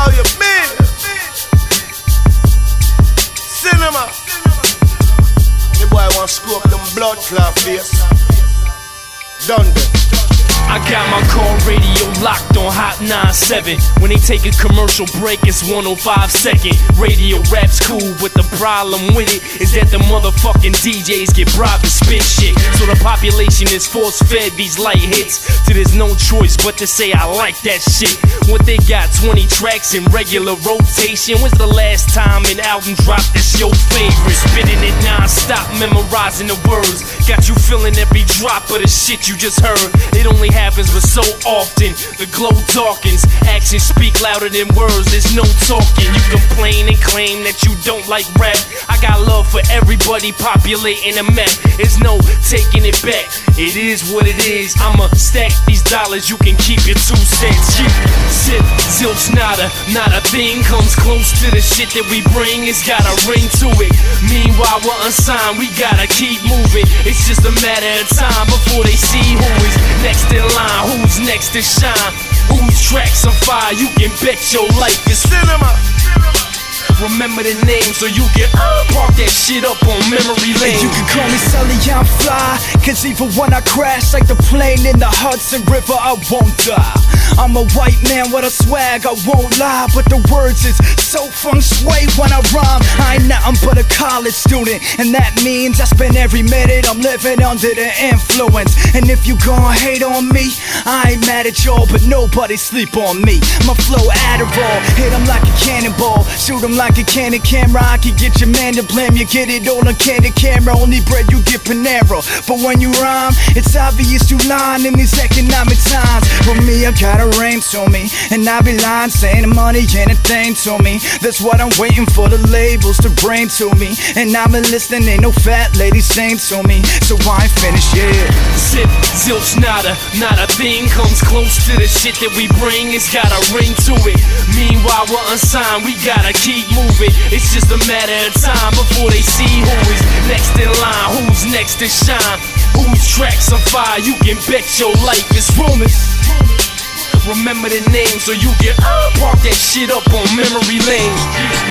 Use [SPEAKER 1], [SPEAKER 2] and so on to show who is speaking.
[SPEAKER 1] all your men. Sinima. The boy want screw up them blood clot face. Done.
[SPEAKER 2] I got my car radio locked on Hot 97. When they take a commercial break, it's 105 second. Radio rap's cool, but the problem with it is that the motherfucking DJs get bribed to spit shit. So the population is force fed these light hits. So there's no choice but to say I like that shit. What they got 20 tracks in regular rotation. When's the last time an album dropped that's your favorite? Spinning it non-stop, memorizing the words. Got you feeling every drop of the shit you just heard. It only happens, but so often the glow darkens. Actions speak louder than words, there's no talking. You complain and claim that you don't like rap. I got love for everybody populating the map. There's no taking it back. It is what it is. I'ma stack these dollars, you can keep your two cents. You sip, zilch, nada, not a thing comes close to the shit that we bring. It's got a ring to it. Meanwhile, we're unsigned, we gotta keep moving. It's just a matter of time before they see who next in line. Who's next to shine? Whose tracks on fire? You can bet your life is
[SPEAKER 1] Sinima.
[SPEAKER 2] Remember the name so you can uh, park that shit up on memory lane.
[SPEAKER 3] You can call me Sully, I'm fly. Cause even when I crash like the plane in the Hudson River, I won't die. I'm a white man with a swag, I won't lie. But the words is so feng shui when I rhyme. I ain't nothing but a college student. And that means I spend every minute I'm living under the influence. And if you gon' hate on me, I ain't mad at y'all, but nobody sleep on me. My flow Adderall, hit 'em like a cannonball, shoot shoot 'em like a cannon camera. I can get your man to blame, you get it on candid camera. Only bread you get Panera. But when you rhyme, it's obvious you lying in these economic times. For me, I got a rain to me, and I be lying, saying the money ain't a thing to me. That's what I'm waiting for the labels to bring to me. And been listening, ain't no fat lady saying to me, so I ain't finished yet.
[SPEAKER 2] Sip, zilch, nada, not a thing comes close to the shit that we bring. It's got a ring to it. Meanwhile, we're unsigned, we gotta keep moving. It's just a matter of time before they see who is next in line, who's next to shine, whose tracks on fire. You can bet your life is Rumorz. Remember the names, so you can uh, park that shit up on memory lane.